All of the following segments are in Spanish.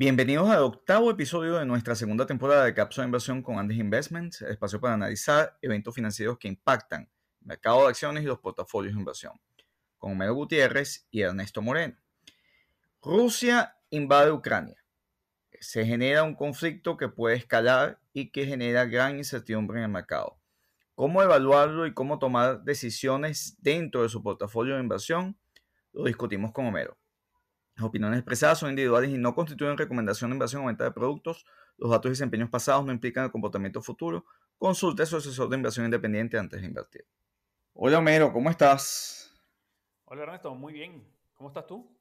Bienvenidos al octavo episodio de nuestra segunda temporada de Cápsula de Inversión con Andes Investments, espacio para analizar eventos financieros que impactan el mercado de acciones y los portafolios de inversión, con Homero Gutiérrez y Ernesto Moreno. Rusia invade Ucrania. Se genera un conflicto que puede escalar y que genera gran incertidumbre en el mercado. ¿Cómo evaluarlo y cómo tomar decisiones dentro de su portafolio de inversión? Lo discutimos con Homero. Las opiniones expresadas son individuales y no constituyen recomendación de inversión o venta de productos. Los datos y desempeños pasados no implican el comportamiento futuro. Consulte a su asesor de inversión independiente antes de invertir. Hola Homero, ¿cómo estás? Hola Ernesto, muy bien. ¿Cómo estás tú?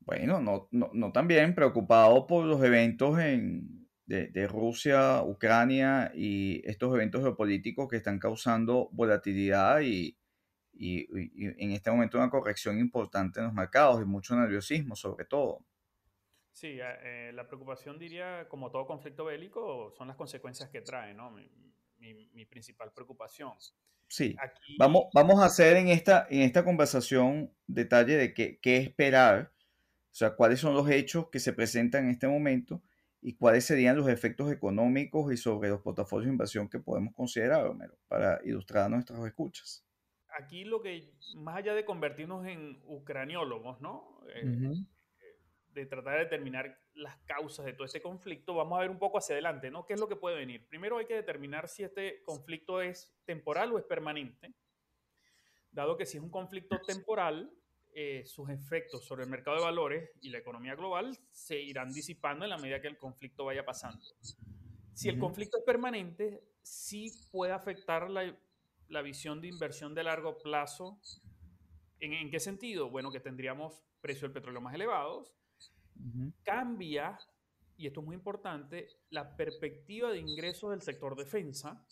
Bueno, no, no, tan bien, preocupado por los eventos en, de, de, Rusia, Ucrania y estos eventos geopolíticos que están causando volatilidad y, y, en este momento una corrección importante en los mercados y mucho nerviosismo sobre todo. Sí, eh, la preocupación diría, como todo conflicto bélico, son las consecuencias que trae, ¿no? Mi, mi, principal preocupación. Sí, vamos, vamos a hacer en esta, en esta conversación detalle de qué, qué esperar, o sea, cuáles son los hechos que se presentan en este momento y cuáles serían los efectos económicos y sobre los portafolios de inversión que podemos considerar, Homero, para ilustrar nuestras escuchas aquí lo que, más allá de convertirnos en ucraniólogos, ¿no? Eh, de tratar de determinar las causas de todo este conflicto, vamos a ver un poco hacia adelante, ¿no? ¿Qué es lo que puede venir? Primero hay que determinar si este conflicto es temporal o es permanente, dado que si es un conflicto temporal, eh, sus efectos sobre el mercado de valores y la economía global se irán disipando en la medida que el conflicto vaya pasando. Si el conflicto es permanente, sí puede afectar la la visión de inversión de largo plazo. ¿En, qué sentido? Bueno, que tendríamos precios del petróleo más elevados. Cambia, y esto es muy importante, la perspectiva de ingresos del sector defensa.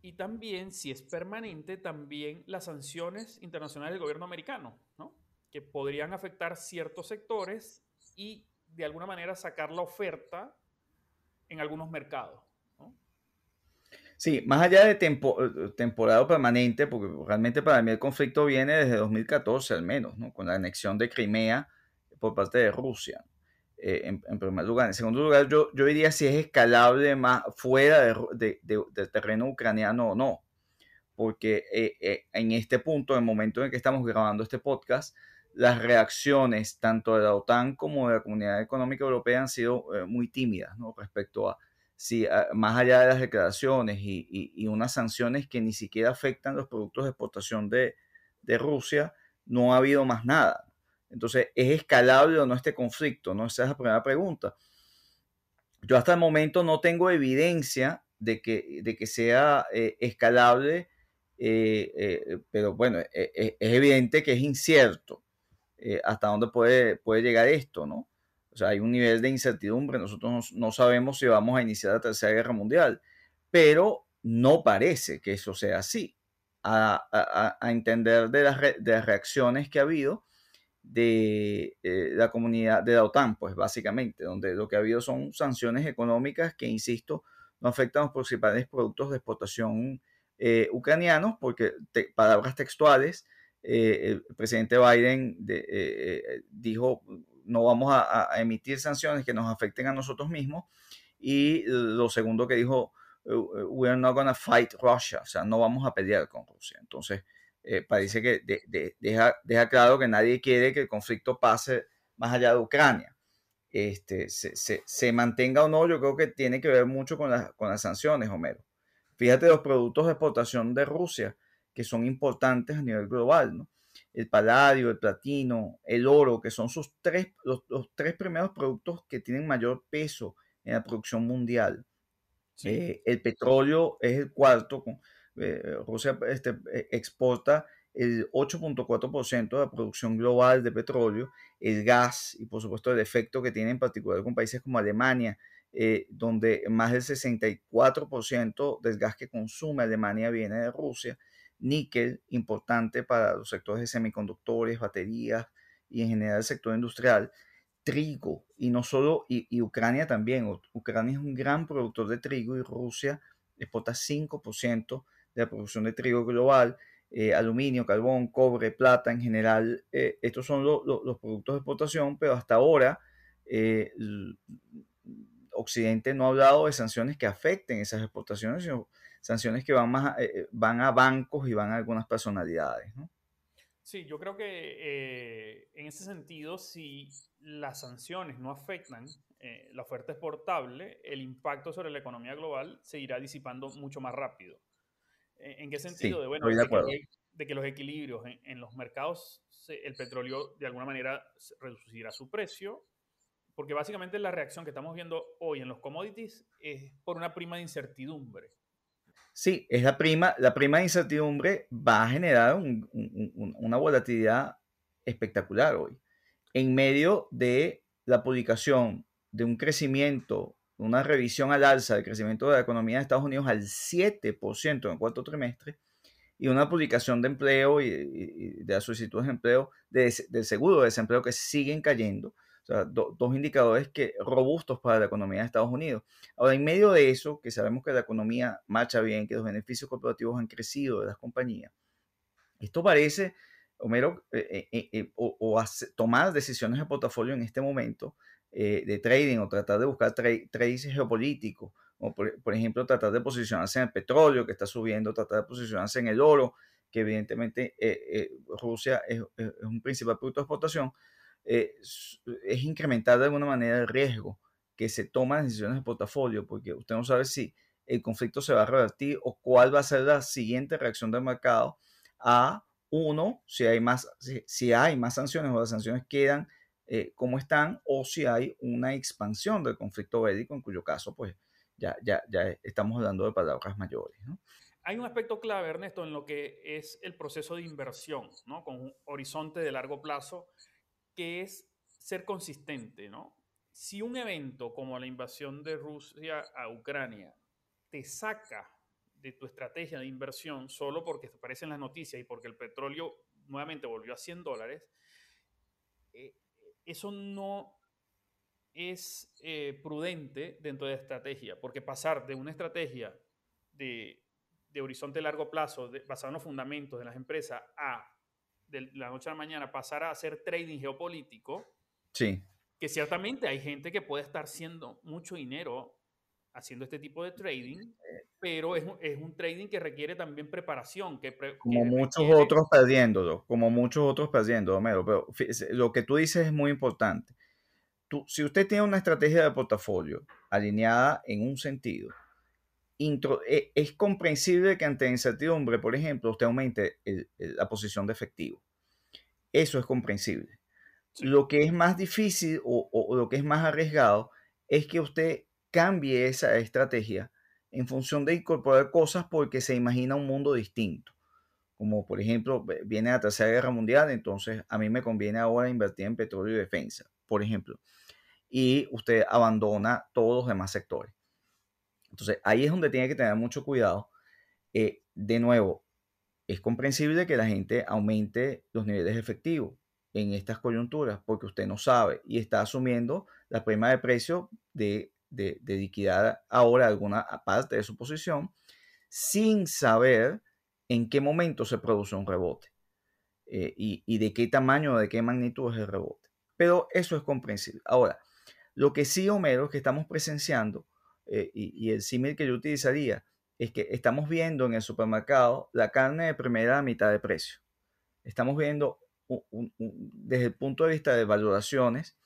Y también, si es permanente, también las sanciones internacionales del gobierno americano, ¿no? que podrían afectar ciertos sectores y de alguna manera sacar la oferta en algunos mercados. Sí, más allá de temporada temporada permanente, porque realmente para mí el conflicto viene desde 2014 al menos, ¿no? con la anexión de Crimea por parte de Rusia, eh, en, primer lugar. En segundo lugar, yo, yo diría si es escalable más fuera de, del terreno ucraniano o no, porque eh, eh, en este punto, en el momento en que estamos grabando este podcast, las reacciones tanto de la OTAN como de la Comunidad Económica Europea han sido muy tímidas ¿no? respecto a si ah, más allá de las declaraciones y, unas sanciones que ni siquiera afectan los productos de exportación de, Rusia, no ha habido más nada. Entonces, ¿es escalable o no este conflicto? ¿no? Esa es la primera pregunta. Yo hasta el momento no tengo evidencia de que, sea eh, escalable, eh, eh, pero bueno, es evidente que es incierto hasta dónde puede llegar esto, ¿no? Sea, hay un nivel de incertidumbre. Nosotros no, sabemos si vamos a iniciar la Tercera Guerra Mundial, pero no parece que eso sea así. A, entender de las, reacciones que ha habido de eh, la comunidad de la OTAN, pues básicamente, donde lo que ha habido son sanciones económicas que, insisto, no afectan a los principales productos de exportación eh, ucranianos, porque palabras textuales, eh, el presidente Biden dijo no vamos a, emitir sanciones que nos afecten a nosotros mismos. Y lo segundo que dijo, uh, we are not going to fight Russia, o sea, no vamos a pelear con Rusia. Entonces, eh, parece que deja, deja, claro que nadie quiere que el conflicto pase más allá de Ucrania. Este, se, se, mantenga o no, yo creo que tiene que ver mucho con, con las sanciones, Homero. Fíjate los productos de exportación de Rusia, que son importantes a nivel global, ¿no? El paladio, el platino, el oro, que son sus tres, los, tres primeros productos que tienen mayor peso en la producción mundial. Eh, el petróleo es el cuarto. Eh, Rusia este, eh, exporta el 8.4% de la producción global de petróleo, el gas y por supuesto el efecto que tiene en particular con países como Alemania, donde más del 64% del gas que consume Alemania viene de Rusia níquel importante para los sectores de semiconductores, baterías y en general el sector industrial, trigo y no solo, y, Ucrania también. Ucrania es un gran productor de trigo y Rusia exporta 5% de la producción de trigo global. eh, aluminio, carbón, cobre, plata en general. Eh, estos son los productos de exportación, pero hasta ahora eh, Occidente no ha hablado de sanciones que afecten esas exportaciones, sino sanciones que van, más, van a bancos y van a algunas personalidades. ¿no? Sí, yo creo que en ese sentido, si las sanciones no afectan la oferta exportable, el impacto sobre la economía global se irá disipando mucho más rápido. ¿En qué sentido? de, bueno, de, que, los equilibrios en, los mercados, el petróleo de alguna manera reducirá su precio, porque básicamente la reacción que estamos viendo hoy en los commodities es por una prima de incertidumbre. Sí, es la prima, la prima de incertidumbre va a generar una volatilidad espectacular hoy. En medio de la publicación de un crecimiento una revisión al alza del crecimiento de la economía de Estados Unidos al 7% en el cuarto trimestre y una publicación de empleo y, de las solicitudes de empleo del seguro de desempleo que siguen cayendo. O sea, dos indicadores que robustos para la economía de Estados Unidos. Ahora, en medio de eso, que sabemos que la economía marcha bien, que los beneficios corporativos han crecido de las compañías, esto parece, Homero, eh, eh, eh, o, tomar decisiones de portafolio en este momento eh, de trading o tratar de buscar trades geopolíticos, o por, ejemplo tratar de posicionarse en el petróleo que está subiendo, tratar de posicionarse en el oro, que evidentemente eh, eh, Rusia es, un principal producto de exportación, es incrementar de alguna manera el riesgo que se toman decisiones de portafolio, porque usted no sabe si el conflicto se va a revertir o cuál va a ser la siguiente reacción del mercado a uno, si hay más, si hay más sanciones o las sanciones quedan eh, cómo están o si hay una expansión del conflicto bélico, en cuyo caso, pues ya, ya, ya estamos hablando de palabras mayores. Hay un aspecto clave, Ernesto, en lo que es el proceso de inversión, ¿no? con un horizonte de largo plazo, que es ser consistente. ¿no? Si un evento como la invasión de Rusia a Ucrania te saca de tu estrategia de inversión solo porque aparecen las noticias y porque el petróleo nuevamente volvió a 100 dólares, eh, eso no es eh, prudente dentro de la estrategia, porque pasar de una estrategia de, horizonte largo plazo, basada en los fundamentos de las empresas, a de la noche a la mañana pasar a hacer trading geopolítico, sí. que ciertamente hay gente que puede estar haciendo mucho dinero haciendo este tipo de trading, pero es un, es un trading que requiere también preparación. Que como muchos otros perdiéndolo, como muchos otros perdiendo, Homero, pero lo que tú dices es muy importante. Tú, si usted tiene una estrategia de portafolio alineada en un sentido, e, es comprensible que ante incertidumbre, por ejemplo, usted aumente la posición de efectivo. Eso es comprensible. Lo que es más difícil o, o, lo que es más arriesgado es que usted cambie esa estrategia en función de incorporar cosas porque se imagina un mundo distinto. Como por ejemplo, viene la Tercera Guerra Mundial, entonces a mí me conviene ahora invertir en petróleo y defensa, por ejemplo. Y usted abandona todos los demás sectores. Entonces ahí es donde tiene que tener mucho cuidado. Eh, de nuevo, es comprensible que la gente aumente los niveles efectivos en estas coyunturas porque usted no sabe y está asumiendo la prima de precio de de, liquidar ahora alguna parte de su posición sin saber en qué momento se produce un rebote eh, y, de qué tamaño o de qué magnitud es el rebote. Pero eso es comprensible. Ahora, lo que sí, Homero, es que estamos presenciando, eh, y, el símil que yo utilizaría, es que estamos viendo en el supermercado la carne de primera mitad de precio. Estamos viendo desde el punto de vista de valoraciones,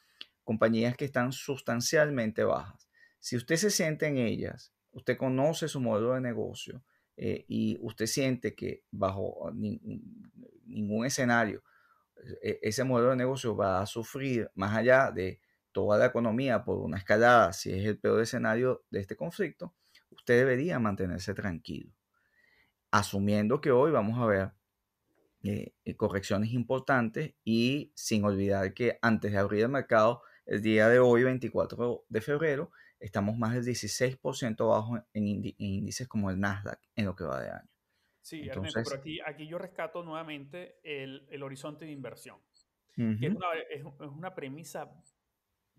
compañías que están sustancialmente bajas. Si usted se siente en ellas, usted conoce su modelo de negocio eh, y usted siente que bajo ningún escenario e, ese modelo de negocio va a sufrir más allá de toda la economía por una escalada, si es el peor escenario de este conflicto, usted debería mantenerse tranquilo, asumiendo que hoy vamos a ver eh, eh, correcciones importantes y sin olvidar que antes de abrir el mercado, el día de hoy, 24 de febrero, estamos más del 16% abajo en, índices como el Nasdaq en lo que va de año. Sí, Ernesto, pero aquí, aquí yo rescato nuevamente el, el horizonte de inversión, que es una, es, una, premisa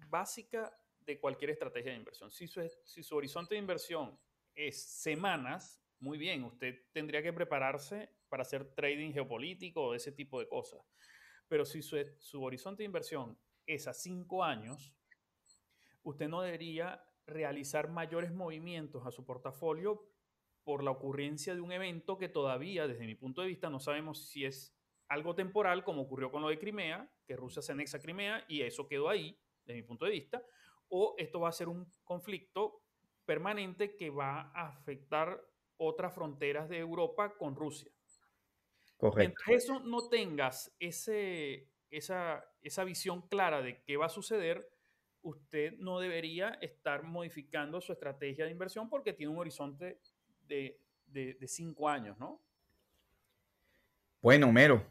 básica de cualquier estrategia de inversión. Si su, horizonte de inversión es semanas, muy bien, usted tendría que prepararse para hacer trading geopolítico o ese tipo de cosas. Pero si su, su horizonte de inversión es a cinco años, usted no debería realizar mayores movimientos a su portafolio por la ocurrencia de un evento que todavía, desde mi punto de vista, no sabemos si es algo temporal, como ocurrió con lo de Crimea, que Rusia se anexa a Crimea y eso quedó ahí, desde mi punto de vista, o esto va a ser un conflicto permanente que va a afectar otras fronteras de Europa con Rusia. Correcto. Mientras eso no tengas ese, esa, esa visión clara de qué va a suceder, usted no debería estar modificando su estrategia de inversión porque tiene un horizonte de, de, de cinco años, ¿no? Bueno, Mero,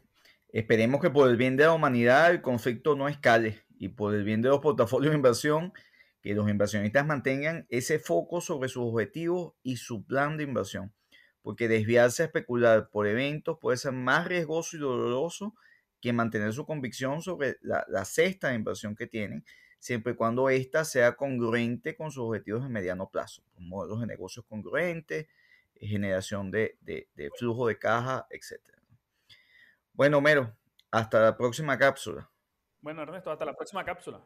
esperemos que por el bien de la humanidad el conflicto no escale y por el bien de los portafolios de inversión, que los inversionistas mantengan ese foco sobre sus objetivos y su plan de inversión, porque desviarse a especular por eventos puede ser más riesgoso y doloroso que mantener su convicción sobre la, la cesta de inversión que tienen, siempre y cuando ésta sea congruente con sus objetivos de mediano plazo, modelos de negocios congruentes, generación de, de, de flujo de caja, etc. Bueno, Mero, hasta la próxima cápsula. Bueno, Ernesto, hasta la próxima cápsula.